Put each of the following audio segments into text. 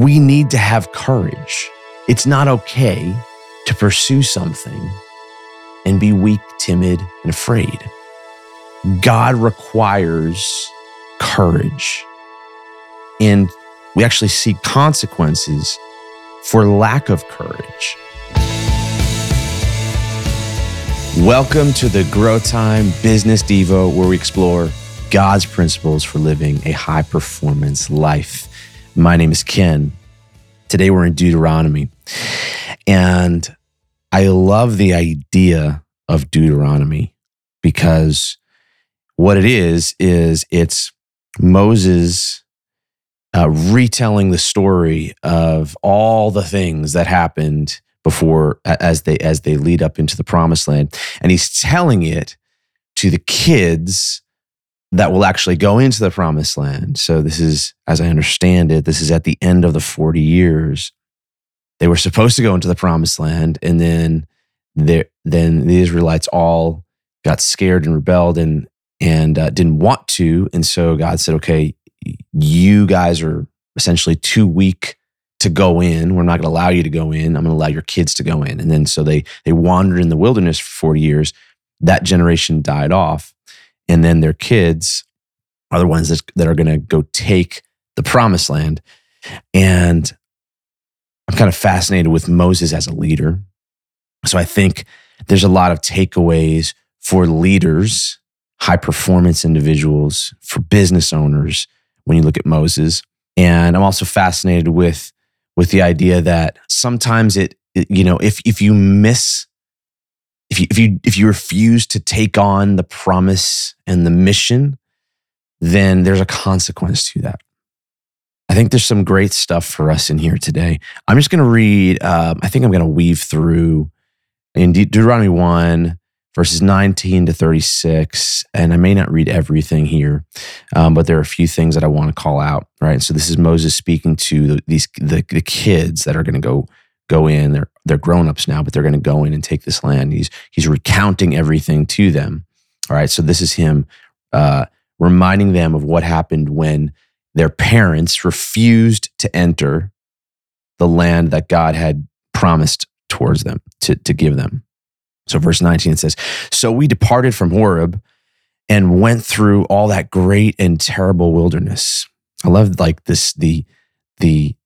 we need to have courage. It's not okay to pursue something and be weak, timid, and afraid. God requires courage. And we actually see consequences for lack of courage. Welcome to the Grow Time Business Devo, where we explore God's principles for living a high performance life. My name is Ken. Today we're in Deuteronomy. And I love the idea of Deuteronomy because what it is, is it's Moses uh, retelling the story of all the things that happened before as they as they lead up into the promised land and he's telling it to the kids that will actually go into the promised land so this is as i understand it this is at the end of the 40 years they were supposed to go into the promised land and then then the israelites all got scared and rebelled and and uh, didn't want to and so god said okay you guys are essentially too weak to go in. We're not going to allow you to go in. I'm going to allow your kids to go in. And then so they they wandered in the wilderness for 40 years. That generation died off. And then their kids are the ones that, that are going to go take the promised land. And I'm kind of fascinated with Moses as a leader. So I think there's a lot of takeaways for leaders, high performance individuals, for business owners when you look at Moses. And I'm also fascinated with with the idea that sometimes it, it you know, if if you miss if you if you if you refuse to take on the promise and the mission, then there's a consequence to that. I think there's some great stuff for us in here today. I'm just going to read. Um, I think I'm going to weave through in De- Deuteronomy one, verses 19 to 36. And I may not read everything here, um, but there are a few things that I want to call out. Right. So this is Moses speaking to the, these the, the kids that are going to go go in. They're they're grown ups now, but they're going to go in and take this land. He's he's recounting everything to them. All right. So this is him uh, reminding them of what happened when their parents refused to enter the land that God had promised towards them to, to give them. So, verse 19 says, So we departed from Horeb and went through all that great and terrible wilderness. I love like this, the, the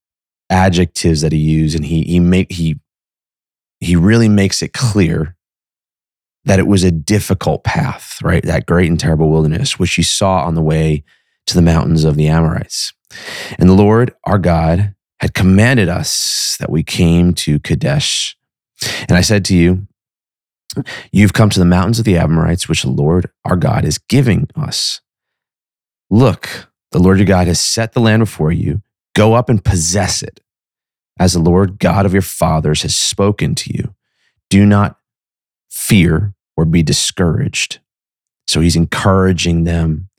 adjectives that he used, and he, he make, he, he really makes it clear that it was a difficult path, right? That great and terrible wilderness, which you saw on the way to the mountains of the Amorites. And the Lord our God had commanded us that we came to Kadesh. And I said to you, You've come to the mountains of the Amorites, which the Lord our God is giving us. Look, the Lord your God has set the land before you. Go up and possess it, as the Lord God of your fathers has spoken to you. Do not fear or be discouraged. So he's encouraging them.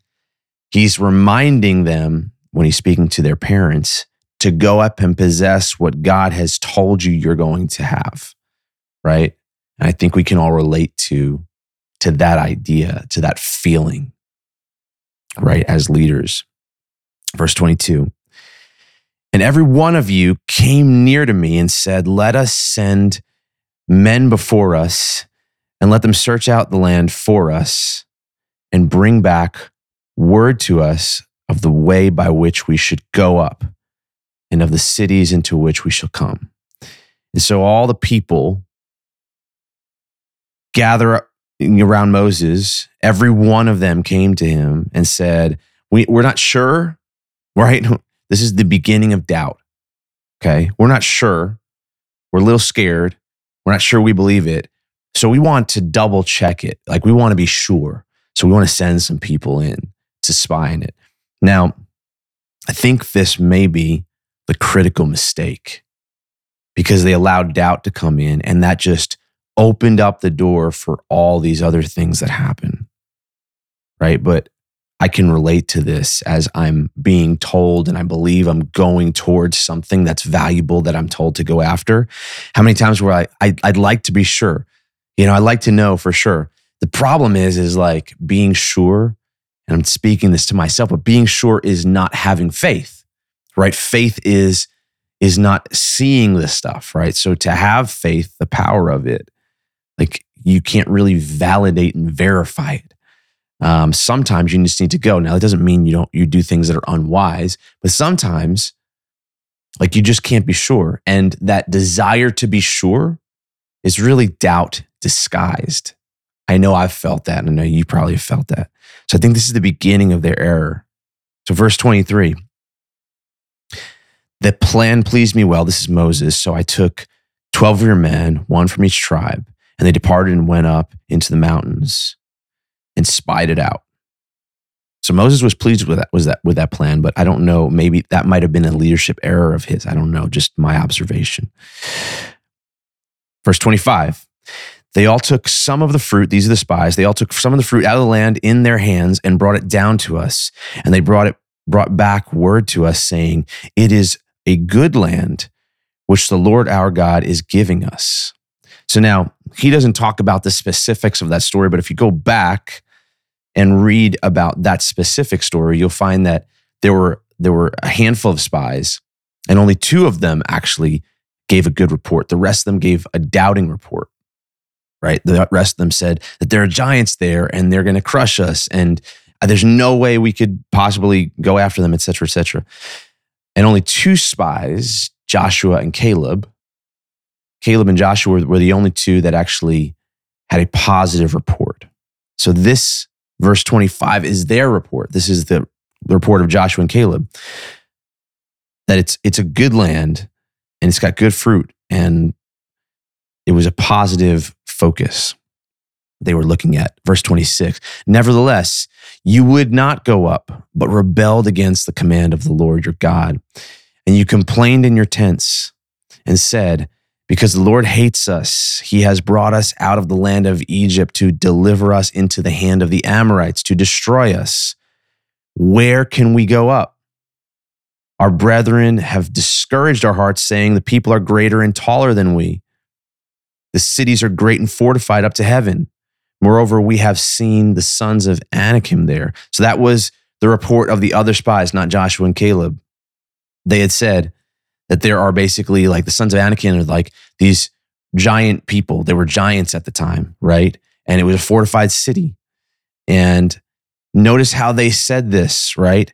He's reminding them when he's speaking to their parents to go up and possess what God has told you you're going to have, right? And I think we can all relate to, to that idea, to that feeling, right, as leaders. Verse 22 And every one of you came near to me and said, Let us send men before us and let them search out the land for us and bring back word to us of the way by which we should go up and of the cities into which we shall come. And so all the people gather around Moses, every one of them came to him and said, we, We're not sure, right? This is the beginning of doubt. Okay. We're not sure. We're a little scared. We're not sure we believe it. So we want to double check it. Like we want to be sure. So we want to send some people in to spy on it. Now, I think this may be the critical mistake because they allowed doubt to come in and that just opened up the door for all these other things that happen. Right. But I can relate to this as I'm being told and I believe I'm going towards something that's valuable that I'm told to go after. How many times where I, I I'd like to be sure, you know, I'd like to know for sure. The problem is, is like being sure, and I'm speaking this to myself, but being sure is not having faith, right? Faith is is not seeing this stuff, right? So to have faith, the power of it, like you can't really validate and verify it. Um, sometimes you just need to go. Now, that doesn't mean you don't you do things that are unwise, but sometimes, like you just can't be sure, and that desire to be sure is really doubt disguised. I know I've felt that, and I know you probably have felt that. So I think this is the beginning of their error. So, verse 23 the plan pleased me well. This is Moses. So I took 12 of your men, one from each tribe, and they departed and went up into the mountains and spied it out. So Moses was pleased with that, was that with that plan, but I don't know. Maybe that might have been a leadership error of his. I don't know. Just my observation. Verse 25. They all took some of the fruit. These are the spies. They all took some of the fruit out of the land in their hands and brought it down to us. And they brought it brought back word to us saying, "It is a good land which the Lord our God is giving us. So now he doesn't talk about the specifics of that story, but if you go back and read about that specific story, you'll find that there were there were a handful of spies, and only two of them actually gave a good report. The rest of them gave a doubting report. Right? The rest of them said that there are giants there and they're going to crush us, and uh, there's no way we could possibly go after them, et cetera, et cetera and only two spies, Joshua and Caleb. Caleb and Joshua were the only two that actually had a positive report. So this verse 25 is their report. This is the report of Joshua and Caleb that it's it's a good land and it's got good fruit and it was a positive focus they were looking at. Verse 26 Nevertheless, you would not go up, but rebelled against the command of the Lord your God. And you complained in your tents and said, Because the Lord hates us, he has brought us out of the land of Egypt to deliver us into the hand of the Amorites, to destroy us. Where can we go up? Our brethren have discouraged our hearts, saying, The people are greater and taller than we. The cities are great and fortified up to heaven. Moreover, we have seen the sons of Anakim there. So that was the report of the other spies, not Joshua and Caleb. They had said that there are basically like the sons of Anakim are like these giant people. They were giants at the time, right? And it was a fortified city. And notice how they said this, right?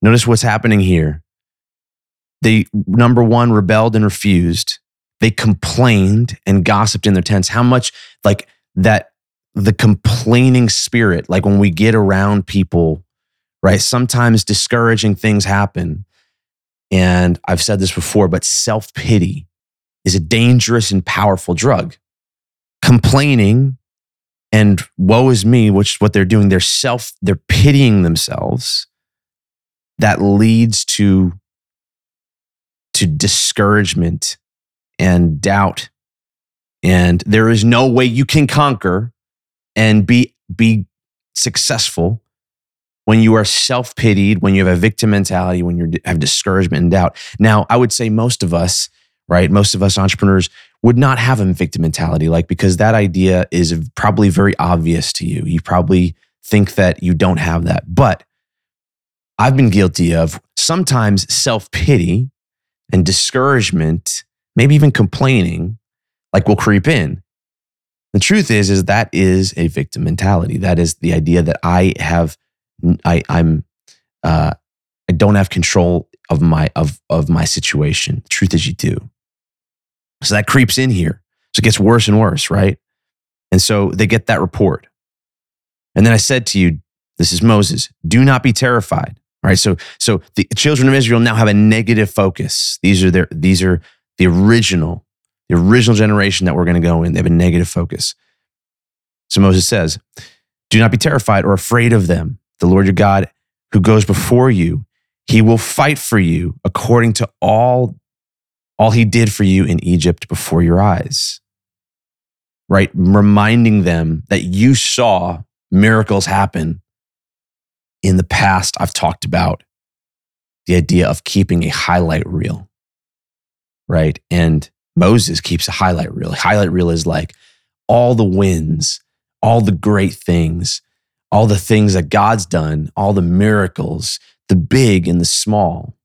Notice what's happening here. They, number one, rebelled and refused. They complained and gossiped in their tents. How much, like, that the complaining spirit, like when we get around people, right? Sometimes discouraging things happen. And I've said this before, but self pity is a dangerous and powerful drug. Complaining and woe is me, which is what they're doing, they're self, they're pitying themselves. That leads to, to discouragement and doubt. And there is no way you can conquer and be be successful when you are self-pitied, when you have a victim mentality, when you have discouragement and doubt. Now, I would say most of us, right? Most of us entrepreneurs would not have a victim mentality like because that idea is probably very obvious to you. You probably think that you don't have that. But I've been guilty of sometimes self-pity and discouragement, maybe even complaining like will creep in. The truth is, is that is a victim mentality. That is the idea that I have, I, I'm, uh, I don't have control of my of of my situation. The truth is, you do. So that creeps in here. So it gets worse and worse, right? And so they get that report. And then I said to you, this is Moses, do not be terrified. Right. So so the children of Israel now have a negative focus. These are their these are the original the original generation that we're going to go in, they have a negative focus. So Moses says, Do not be terrified or afraid of them. The Lord your God, who goes before you, he will fight for you according to all, all he did for you in Egypt before your eyes. Right? Reminding them that you saw miracles happen in the past. I've talked about the idea of keeping a highlight reel. Right. And Moses keeps a highlight reel. Highlight reel is like all the wins, all the great things, all the things that God's done, all the miracles, the big and the small.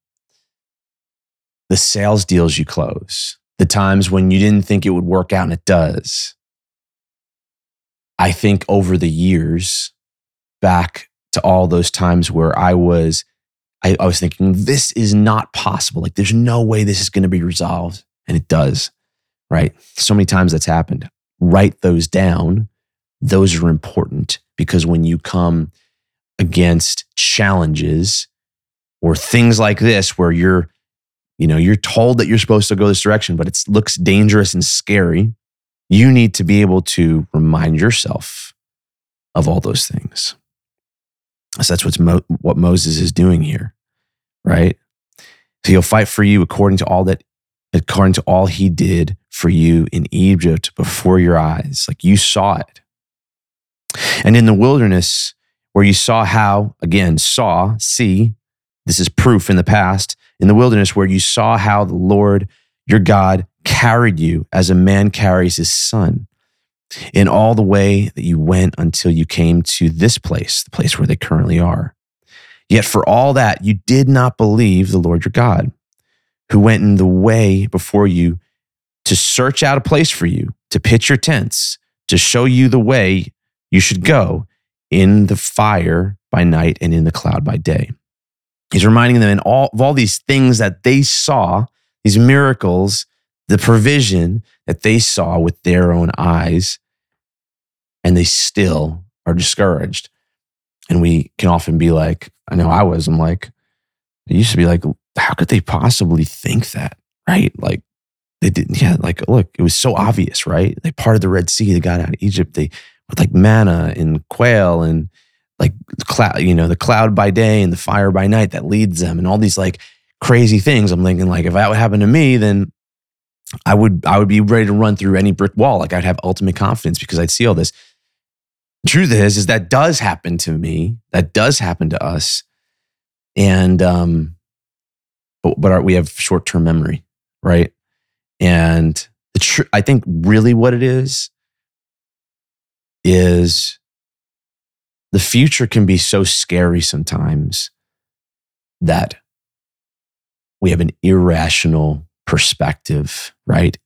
the sales deals you close, the times when you didn't think it would work out and it does. I think over the years, back to all those times where I was, I, I was thinking, this is not possible. Like, there's no way this is going to be resolved. And it does, right? So many times that's happened. Write those down. Those are important because when you come against challenges or things like this where you're you know you're told that you're supposed to go this direction but it looks dangerous and scary you need to be able to remind yourself of all those things. So that's what's Mo- what moses is doing here right? So he'll fight for you according to all that according to all he did for you in egypt before your eyes. Like you saw it and in the wilderness where you saw how again saw see this is proof in the past in the wilderness where you saw how the Lord your God carried you as a man carries his son in all the way that you went until you came to this place, the place where they currently are. Yet for all that, you did not believe the Lord your God, who went in the way before you to search out a place for you, to pitch your tents, to show you the way you should go in the fire by night and in the cloud by day. He's reminding them in all, of all these things that they saw, these miracles, the provision that they saw with their own eyes, and they still are discouraged. And we can often be like, I know I was, I'm like, it used to be like, how could they possibly think that? Right? Like, they didn't, yeah, like, look, it was so obvious, right? They parted the Red Sea, they got out of Egypt, they with like manna and quail and like cloud, you know, the cloud by day and the fire by night that leads them and all these like crazy things. I'm thinking like if that would happen to me, then I would I would be ready to run through any brick wall. Like I'd have ultimate confidence because I'd see all this. truth is, is that does happen to me. That does happen to us. And um, but but our, we have short term memory, right? And the tr- I think really what it is is the future can be so scary sometimes that we have an irrational perspective, right?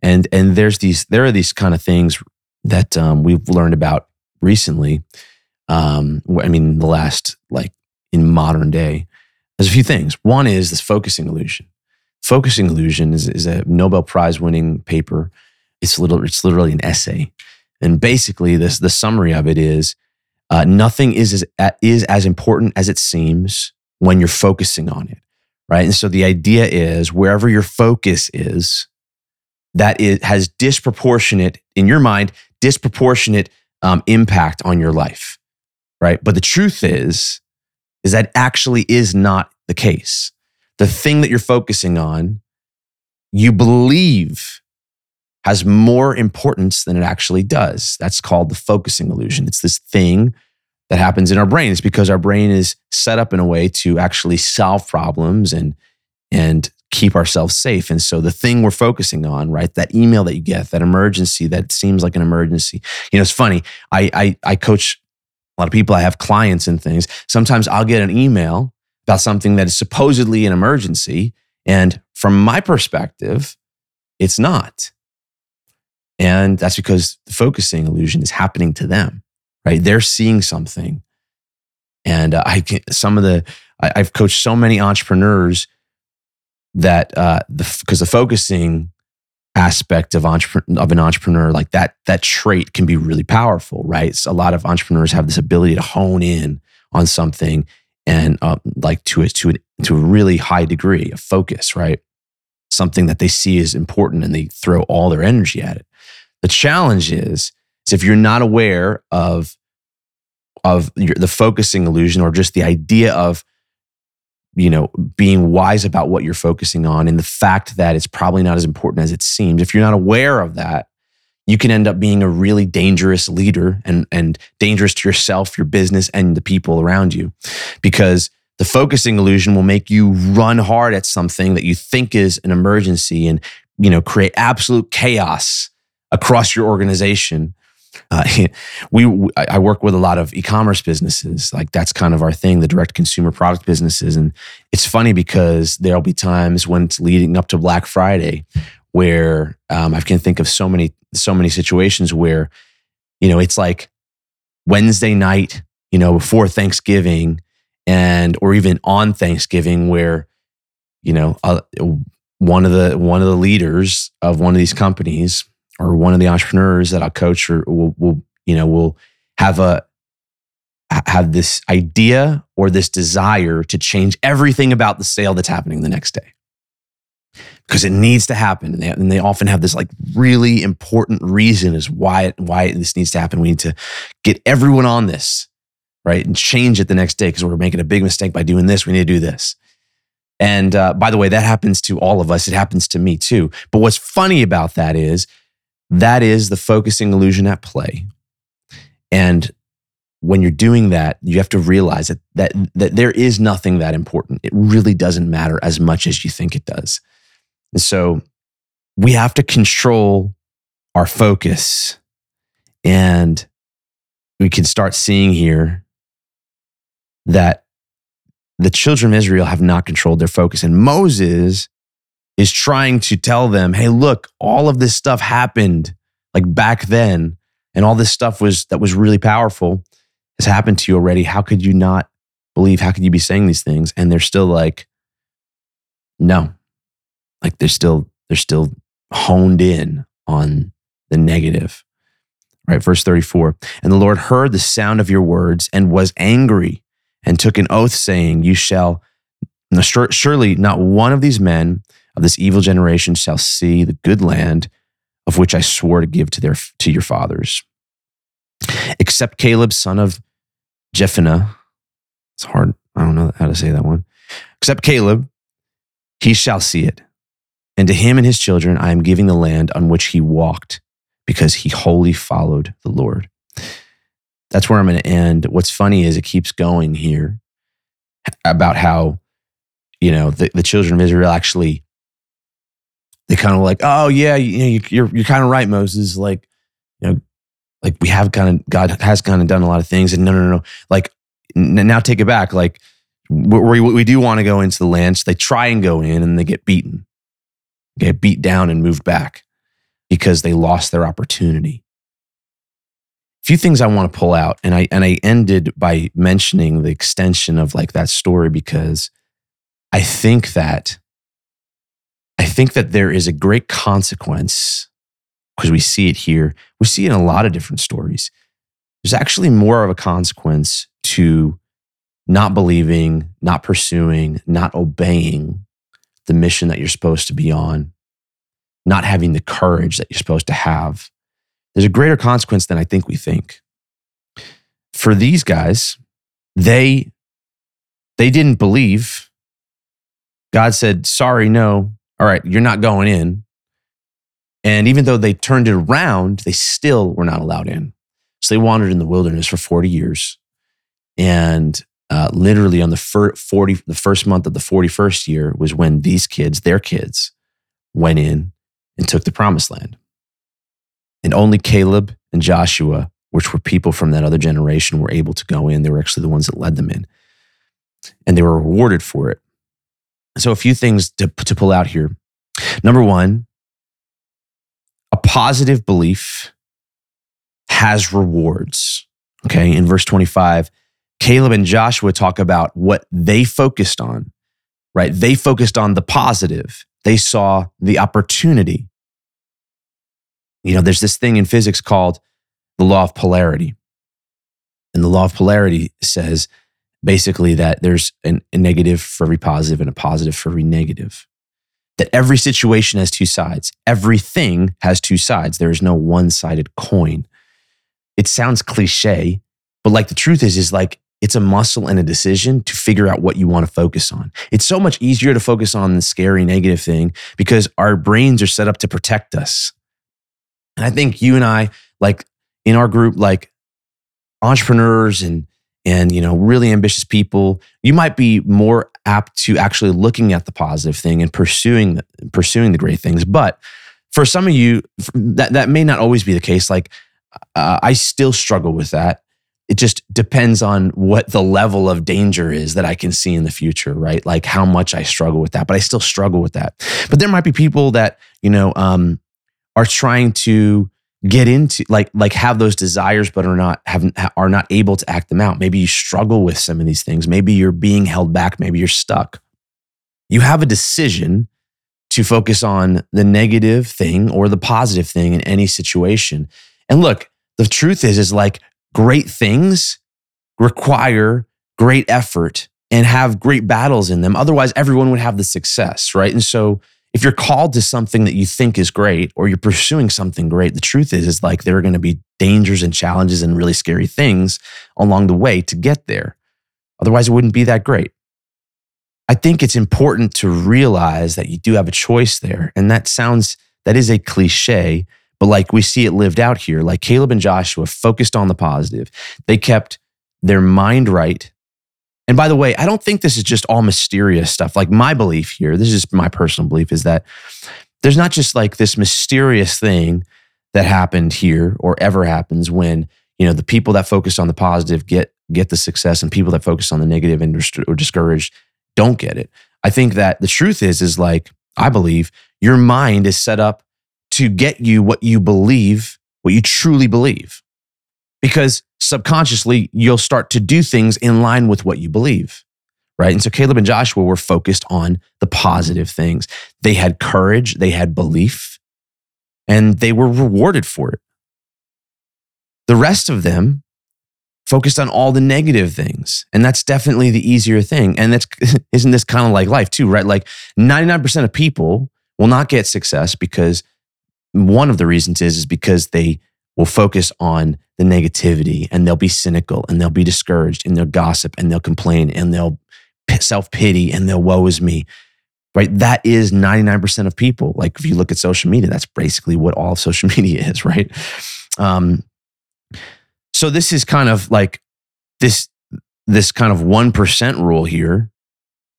And and there's these there are these kind of things that um, we've learned about recently. Um, I mean, the last like in modern day, there's a few things. One is this focusing illusion. Focusing illusion is, is a Nobel Prize winning paper. It's little. It's literally an essay, and basically, this the summary of it is uh, nothing is as, is as important as it seems when you're focusing on it, right? And so the idea is wherever your focus is, that it has disproportionate in your mind, disproportionate um, impact on your life, right? But the truth is, is that actually is not the case. The thing that you're focusing on, you believe has more importance than it actually does. That's called the focusing illusion. It's this thing that happens in our brain. It's because our brain is set up in a way to actually solve problems and and keep ourselves safe. And so the thing we're focusing on, right? That email that you get, that emergency that seems like an emergency. You know, it's funny. I I, I coach a lot of people. I have clients and things. Sometimes I'll get an email about something that is supposedly an emergency, and from my perspective, it's not. And that's because the focusing illusion is happening to them, right? They're seeing something. And uh, I can, some of the, I, have coached so many entrepreneurs that, uh, the, because the focusing aspect of, entrepreneur, of an entrepreneur, like that, that trait can be really powerful, right? So a lot of entrepreneurs have this ability to hone in on something and uh, like to a, to, a, to a really high degree of focus, right? Something that they see as important and they throw all their energy at it. The challenge is, is if you're not aware of, of your, the focusing illusion or just the idea of, you know, being wise about what you're focusing on and the fact that it's probably not as important as it seems. If you're not aware of that, you can end up being a really dangerous leader and, and dangerous to yourself, your business, and the people around you. Because the focusing illusion will make you run hard at something that you think is an emergency and, you know, create absolute chaos across your organization Uh, we I work with a lot of e-commerce businesses. Like that's kind of our thing, the direct consumer product businesses. And it's funny because there'll be times when it's leading up to Black Friday where um, I can think of so many so many situations where you know it's like Wednesday night, you know, before Thanksgiving, and or even on Thanksgiving, where you know uh, one of the one of the leaders of one of these companies or one of the entrepreneurs that I'll coach or will, will you know will have a have this idea or this desire to change everything about the sale that's happening the next day. Because it needs to happen. And they, and they, often have this like really important reason as why why this needs to happen. We need to get everyone on this right and change it the next day because we're making a big mistake by doing this. We need to do this. And uh, by the way that happens to all of us. It happens to me too. But what's funny about that is that is the focusing illusion at play. And when you're doing that, you have to realize that, that, that there is nothing that important. It really doesn't matter as much as you think it does. And so we have to control our focus. And we can start seeing here that the children of Israel have not controlled their focus. And Moses is trying to tell them, hey, look, all of this stuff happened like back then, and all this stuff was that was really powerful has happened to you already. How could you not believe? How could you be saying these things? And they're still like, no. Like they're still, they're still honed in on the negative. Right, verse 34. And the Lord heard the sound of your words and was angry and took an oath, saying, You shall surely not one of these men of this evil generation shall see the good land of which I swore to give to their to your fathers. Except Caleb, son of Jephunneh. It's hard. I don't know how to say that one. Except Caleb, he shall see it. And to him and his children I am giving the land on which he walked, because he wholly followed the Lord. That's where I'm going to end. What's funny is it keeps going here about how, you know, the, the children of Israel actually they kind of like, oh yeah, you, know, you're you're kind of right, Moses. Like, you know, like we have kind of God has kind of done a lot of things, and no, no, no, like now take it back. Like we we do want to go into the land, so they try and go in, and they get beaten, get beat down, and moved back because they lost their opportunity. A few things I want to pull out, and I and I ended by mentioning the extension of like that story because I think that I think that there is a great consequence because we see it here. We see it in a lot of different stories. There's actually more of a consequence to not believing, not pursuing, not obeying the mission that you're supposed to be on, not having the courage that you're supposed to have. There's a greater consequence than I think we think. For these guys, they they didn't believe. God said, "Sorry, no all right, you're not going in. And even though they turned it around, they still were not allowed in. So they wandered in the wilderness for 40 years. And uh, literally on the, fir- 40, the first month of the 41st year was when these kids, their kids, went in and took the promised land. And only Caleb and Joshua, which were people from that other generation, were able to go in. They were actually the ones that led them in. And they were rewarded for it. So, a few things to, to pull out here. Number one, a positive belief has rewards. Okay. In verse 25, Caleb and Joshua talk about what they focused on, right? They focused on the positive, they saw the opportunity. You know, there's this thing in physics called the law of polarity. And the law of polarity says basically that there's an, a negative for every positive and a positive for every negative. That every situation has two sides. Everything has two sides. There is no one sided coin. It sounds cliche, but like the truth is, is like it's a muscle and a decision to figure out what you want to focus on. It's so much easier to focus on the scary negative thing because our brains are set up to protect us. And I think you and I, like in our group, like entrepreneurs and and you know really ambitious people you might be more apt to actually looking at the positive thing and pursuing pursuing the great things but for some of you that that may not always be the case like uh, I still struggle with that. It just depends on what the level of danger is that I can see in the future, right? Like how much I struggle with that, but I still struggle with that. But there might be people that, you know, um, are trying to get into like like have those desires but are not have are not able to act them out. Maybe you struggle with some of these things. Maybe you're being held back. Maybe you're stuck. You have a decision to focus on the negative thing or the positive thing in any situation. And look the truth is is like great things require great effort and have great battles in them. Otherwise everyone would have the success right? And so if you're called to something that you think is great or you're pursuing something great, the truth is, is like there are going to be dangers and challenges and really scary things along the way to get there. Otherwise, it wouldn't be that great. I think it's important to realize that you do have a choice there. And that sounds, that is a cliche, but like we see it lived out here. Like Caleb and Joshua focused on the positive, they kept their mind right and by the way, I don't think this is just all mysterious stuff. Like my belief here, this is my personal belief, is that there's not just like this mysterious thing that happened here or ever happens when you know the people that focus on the positive get get the success and people that focus on the negative and or discouraged don't get it. I think that the truth is is like I believe your mind is set up to get you what you believe, what you truly believe because subconsciously you'll start to do things in line with what you believe. Right. And so Caleb and Joshua were focused on the positive things. They had courage, they had belief, and they were rewarded for it. The rest of them focused on all the negative things. And that's definitely the easier thing. And that's, isn't this kind of like life too, right? Like 99% of people will not get success because one of the reasons is, is because they will focus on the negativity and they'll be cynical and they'll be discouraged and they'll gossip and they'll complain and they'll self pity and they'll woe is me. Right. That is 99% of people. Like if you look at social media, that's basically what all of social media is. Right. Um, so this is kind of like this, this kind of 1% rule here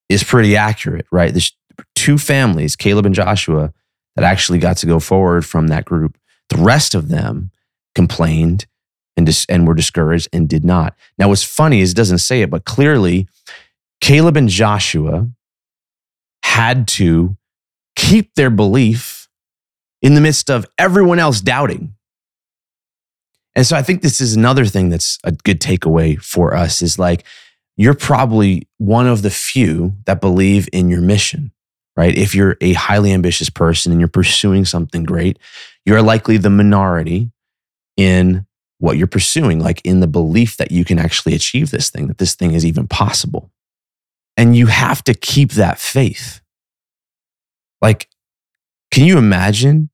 is pretty accurate, right? There's two families, Caleb and Joshua, that actually got to go forward from that group. The rest of them complained and, dis- and were discouraged and did not. Now, what's funny is it doesn't say it, but clearly Caleb and Joshua had to keep their belief in the midst of everyone else doubting. And so I think this is another thing that's a good takeaway for us is like, you're probably one of the few that believe in your mission, right? If you're a highly ambitious person and you're pursuing something great, you're likely the minority in what you're pursuing, like in the belief that you can actually achieve this thing, that this thing is even possible. And you have to keep that faith. Like, can you imagine?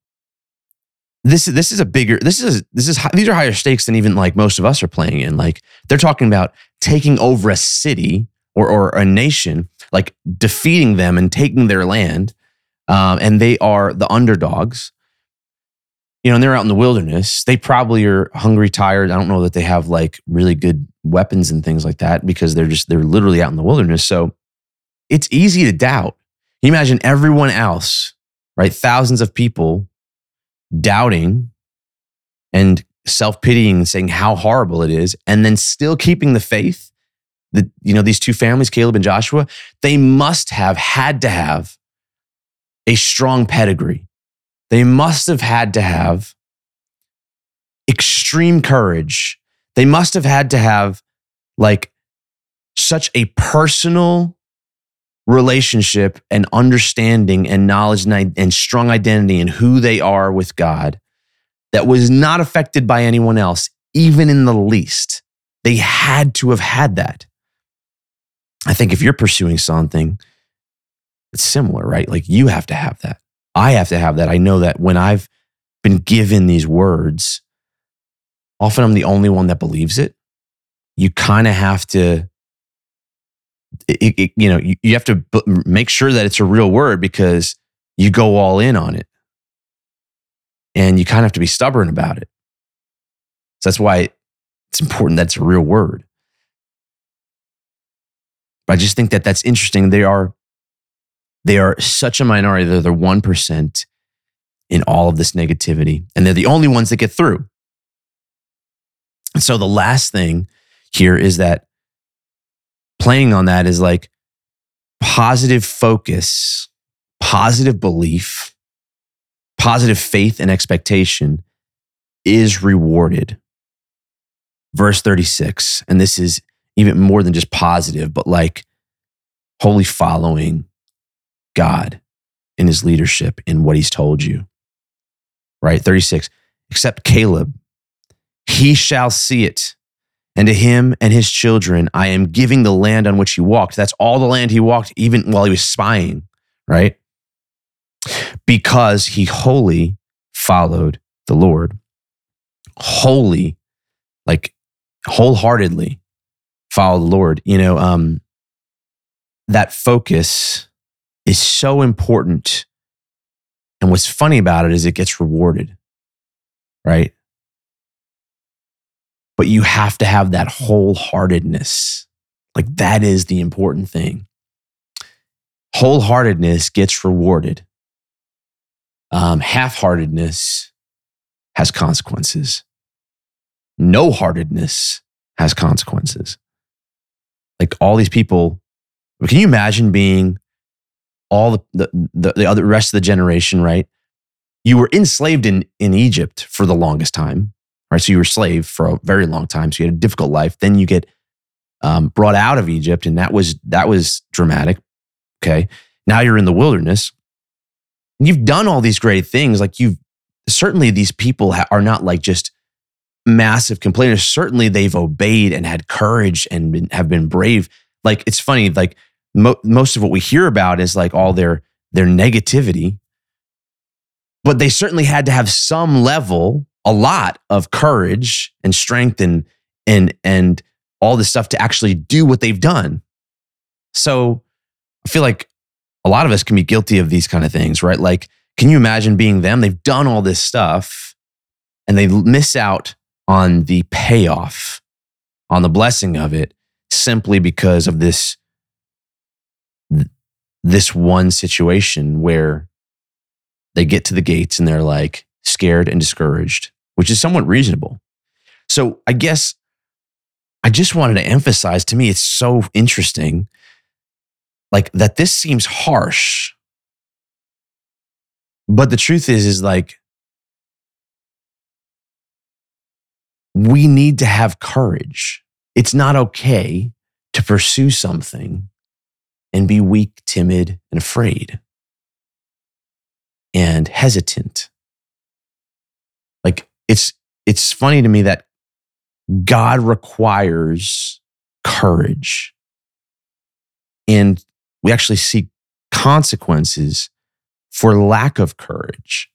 This, is this is a bigger, this is, this is, these are higher stakes than even like most of us are playing in. Like, they're talking about taking over a city or, or a nation, like defeating them and taking their land. Um, and they are the underdogs you know, and they're out in the wilderness. They probably are hungry, tired. I don't know that they have like really good weapons and things like that because they're just, they're literally out in the wilderness. So it's easy to doubt. Can you imagine everyone else, right? Thousands of people doubting and self pitying and saying how horrible it is, and then still keeping the faith. That, you know, these two families, Caleb and Joshua, they must have had to have a strong pedigree they must have had to have extreme courage. They must have had to have like such a personal relationship and understanding and knowledge and, and strong identity and who they are with God that was not affected by anyone else, even in the least. They had to have had that. I think if you're pursuing something, it's similar, right? Like you have to have that. I have to have that. I know that when I've been given these words, often I'm the only one that believes it. You kind of have to, it, it, you know, you, you have to b- make sure that it's a real word because you go all in on it. And you kind of have to be stubborn about it. So that's why it's important that it's a real word. But I just think that that's interesting. They are they are such a minority. They're the 1% in all of this negativity. And they're the only ones that get through. And so the last thing here is that playing on that is like positive focus, positive belief, positive faith and expectation is rewarded. Verse 36, and this is even more than just positive, but like wholly following God in his leadership in what he's told you. Right? 36, except Caleb, he shall see it. And to him and his children, I am giving the land on which he walked. That's all the land he walked, even while he was spying, right? Because he wholly followed the Lord. Wholly, like wholeheartedly follow the Lord. You know, um, that focus is so important. And what's funny about it is it gets rewarded, right? But you have to have that wholeheartedness. Like that is the important thing. Wholeheartedness gets rewarded. Um, Half heartedness has consequences. No heartedness has consequences. Like all these people, can you imagine being all the, the, the, the other rest of the generation, right? You were enslaved in, in Egypt for the longest time, right? So you were slave for a very long time. So you had a difficult life. Then you get um, brought out of Egypt, and that was that was dramatic. Okay, now you're in the wilderness. You've done all these great things. Like you've certainly these people ha- are not like just massive complainers. Certainly they've obeyed and had courage and been, have been brave. Like it's funny. Like mo- most of what we hear about is like all their their negativity, but they certainly had to have some level a lot of courage and strength and and and all this stuff to actually do what they've done. So I feel like a lot of us can be guilty of these kind of things, right? Like, can you imagine being them? They've done all this stuff and they miss out on the payoff, on the blessing of it, simply because of this this one situation where they get to the gates and they're like scared and discouraged which is somewhat reasonable. So I guess I just wanted to emphasize to me, it's so interesting, like that this seems harsh. But the truth is, is like, we need to have courage. It's not okay to pursue something and be weak, timid, and afraid and hesitant. Like it's it's funny to me that God requires courage. And we actually see consequences for lack of courage.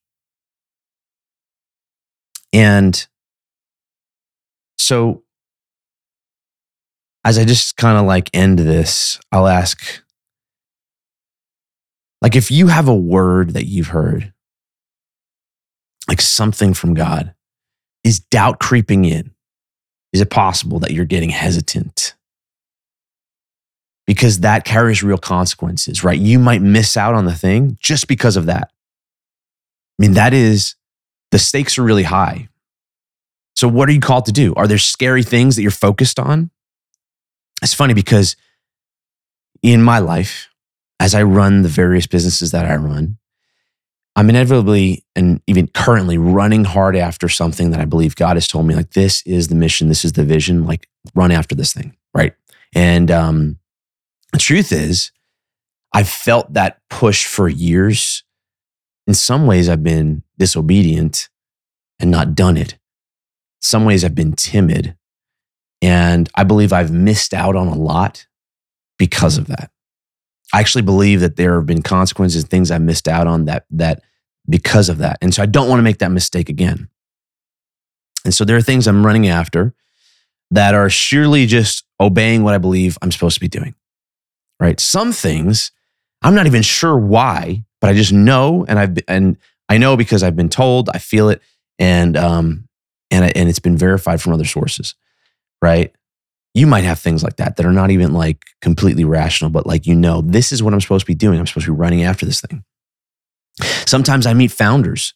And so, as I just kind of like end this, I'll ask like, if you have a word that you've heard, like something from God, is doubt creeping in? Is it possible that you're getting hesitant? Because that carries real consequences, right? You might miss out on the thing just because of that. I mean, that is, the stakes are really high. So, what are you called to do? Are there scary things that you're focused on? It's funny because in my life, as I run the various businesses that I run, I'm inevitably and even currently running hard after something that I believe God has told me, like, this is the mission, this is the vision, like, run after this thing, right? And um, the truth is, I've felt that push for years. In some ways, I've been disobedient and not done it. Some ways, I've been timid. And I believe I've missed out on a lot because of that. I actually believe that there have been consequences, things I missed out on that that because of that. And so I don't want to make that mistake again. And so there are things I'm running after that are surely just obeying what I believe I'm supposed to be doing. Right? Some things I'm not even sure why, but I just know and I've and I know because I've been told, I feel it and um and and it's been verified from other sources. Right? You might have things like that that are not even like completely rational, but like, you know, this is what I'm supposed to be doing. I'm supposed to be running after this thing. Sometimes I meet founders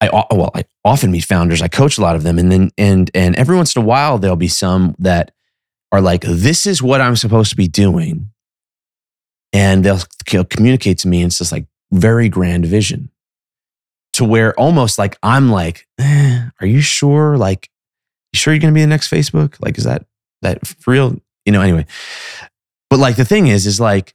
I well, I often meet founders. I coach a lot of them, and then and and every once in a while there'll be some that are like, "This is what I'm supposed to be doing," and they'll, they'll communicate to me, and it's just like very grand vision, to where almost like I'm like, eh, "Are you sure? Like, you sure you're going to be the next Facebook? Like, is that that for real?" You know. Anyway, but like the thing is, is like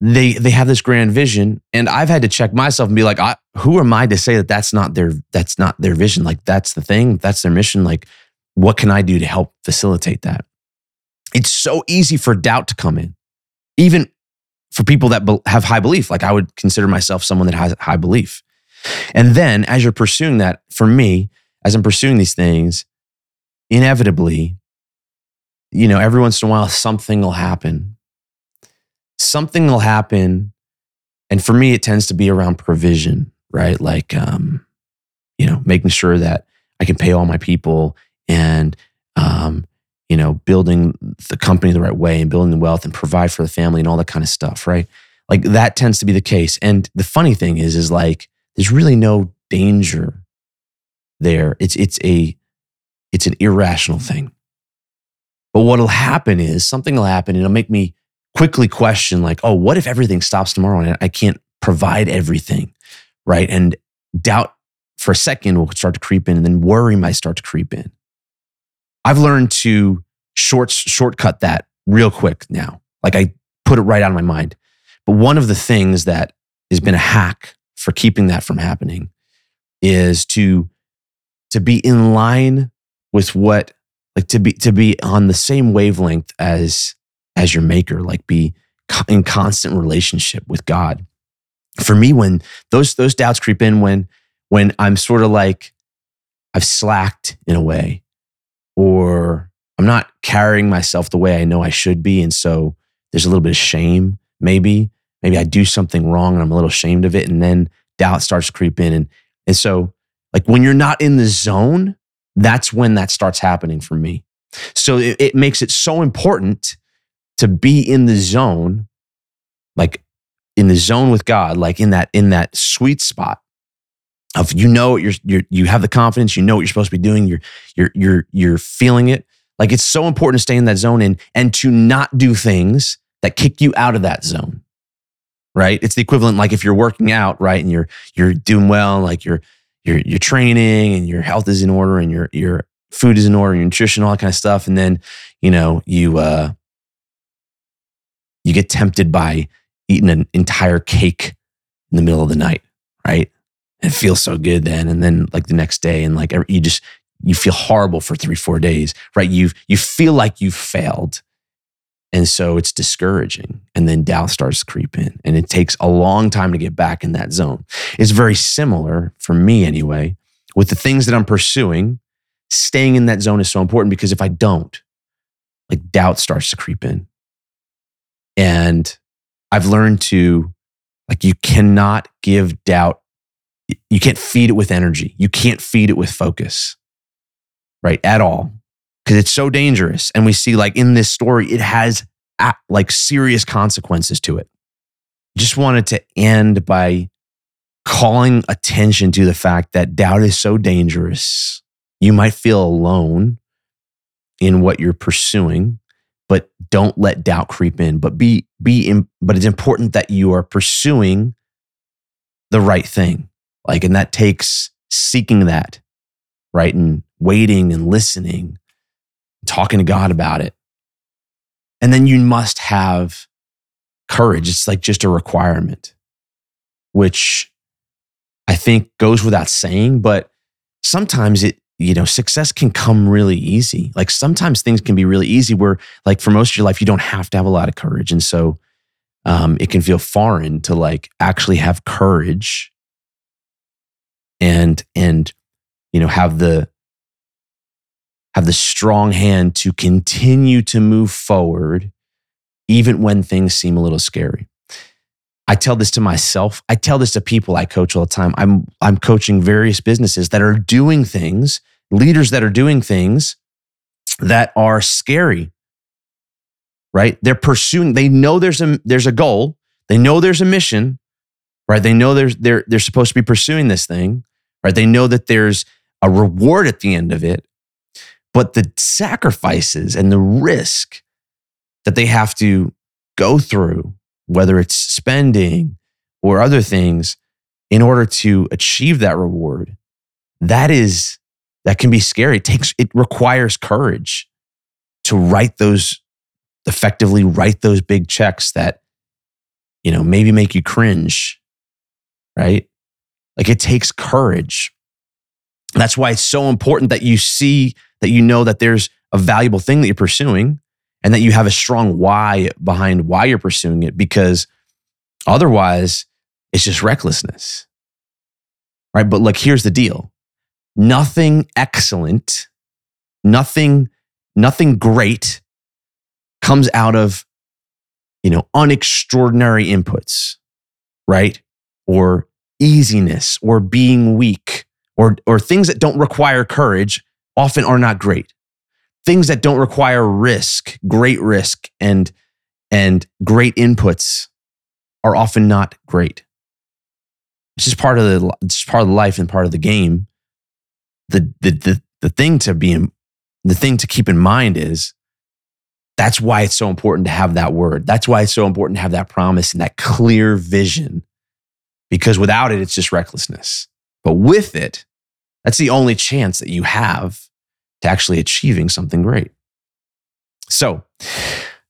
they they have this grand vision and i've had to check myself and be like I, who am i to say that that's not their that's not their vision like that's the thing that's their mission like what can i do to help facilitate that it's so easy for doubt to come in even for people that have high belief like i would consider myself someone that has high belief and then as you're pursuing that for me as i'm pursuing these things inevitably you know every once in a while something will happen something will happen. And for me, it tends to be around provision, right? Like, um, you know, making sure that I can pay all my people and, um, you know, building the company the right way and building the wealth and provide for the family and all that kind of stuff, right? Like that tends to be the case. And the funny thing is, is like, there's really no danger there. It's, it's a, it's an irrational thing. But what'll happen is something will happen and it'll make me quickly question like, oh, what if everything stops tomorrow and I can't provide everything? Right. And doubt for a second will start to creep in and then worry might start to creep in. I've learned to short shortcut that real quick now. Like I put it right out of my mind. But one of the things that has been a hack for keeping that from happening is to to be in line with what like to be to be on the same wavelength as as your maker, like be in constant relationship with God. For me, when those those doubts creep in, when when I'm sort of like I've slacked in a way, or I'm not carrying myself the way I know I should be, and so there's a little bit of shame. Maybe maybe I do something wrong and I'm a little ashamed of it, and then doubt starts to creep in, and and so like when you're not in the zone, that's when that starts happening for me. So it, it makes it so important to be in the zone, like in the zone with God, like in that in that sweet spot of you know you're you're you have the confidence, you know what you're supposed to be doing, you're you're you're you're feeling it. Like it's so important to stay in that zone and and to not do things that kick you out of that zone. Right? It's the equivalent like if you're working out, right, and you're you're doing well, like you're you're you're training and your health is in order and your your food is in order, your nutrition, all that kind of stuff, and then you know you uh you get tempted by eating an entire cake in the middle of the night, right? it feels so good then. And then like the next day and like you just, you feel horrible for three, four days, right? You you feel like you've failed. And so it's discouraging. And then doubt starts to creep in. And it takes a long time to get back in that zone. It's very similar for me anyway, with the things that I'm pursuing. Staying in that zone is so important because if I don't, like doubt starts to creep in. And I've learned to, like, you cannot give doubt, you can't feed it with energy. You can't feed it with focus, right? At all. Because it's so dangerous. And we see, like, in this story, it has like serious consequences to it. Just wanted to end by calling attention to the fact that doubt is so dangerous. You might feel alone in what you're pursuing but don't let doubt creep in but be be in, but it's important that you are pursuing the right thing like and that takes seeking that right and waiting and listening talking to god about it and then you must have courage it's like just a requirement which i think goes without saying but sometimes it you know, success can come really easy. Like sometimes things can be really easy where, like, for most of your life, you don't have to have a lot of courage. And so um, it can feel foreign to like actually have courage and, and, you know, have the, have the strong hand to continue to move forward, even when things seem a little scary. I tell this to myself. I tell this to people I coach all the time. I'm I'm coaching various businesses that are doing things, leaders that are doing things that are scary. Right? They're pursuing, they know there's a there's a goal, they know there's a mission, right? They know there's they're they're supposed to be pursuing this thing, right? They know that there's a reward at the end of it, but the sacrifices and the risk that they have to go through, whether it's spending or other things, in order to achieve that reward, that is that can be scary. It takes it requires courage to write those effectively write those big checks that you know maybe make you cringe right like it takes courage that's why it's so important that you see that you know that there's a valuable thing that you're pursuing and that you have a strong why behind why you're pursuing it because otherwise it's just recklessness. Right? But like here's the deal. Nothing excellent nothing nothing great comes out of you know unextraordinary inputs right? Or easiness or being weak or or things that don't require courage often are not great things that don't require risk great risk and and great inputs are often not great it's just part of the it's part of the life and part of the game the the the, the thing to be the thing to keep in mind is that's why it's so important to have that word. That's why it's so important to have that promise and that clear vision. Because without it, it's just recklessness. But with it, that's the only chance that you have to actually achieving something great. So,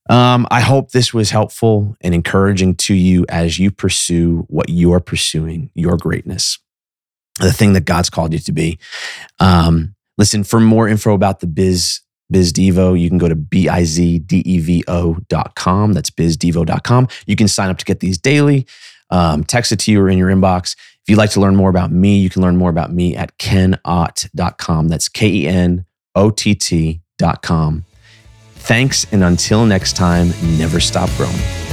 um, I hope this was helpful and encouraging to you as you pursue what you are pursuing, your greatness, the thing that God's called you to be. Um, listen, for more info about the Biz BizDevo. You can go to B-I-Z-D-E-V-O.com. That's bizdevo.com. You can sign up to get these daily, um, text it to you or in your inbox. If you'd like to learn more about me, you can learn more about me at kenott.com. That's K-E-N-O-T-T.com. Thanks, and until next time, never stop growing.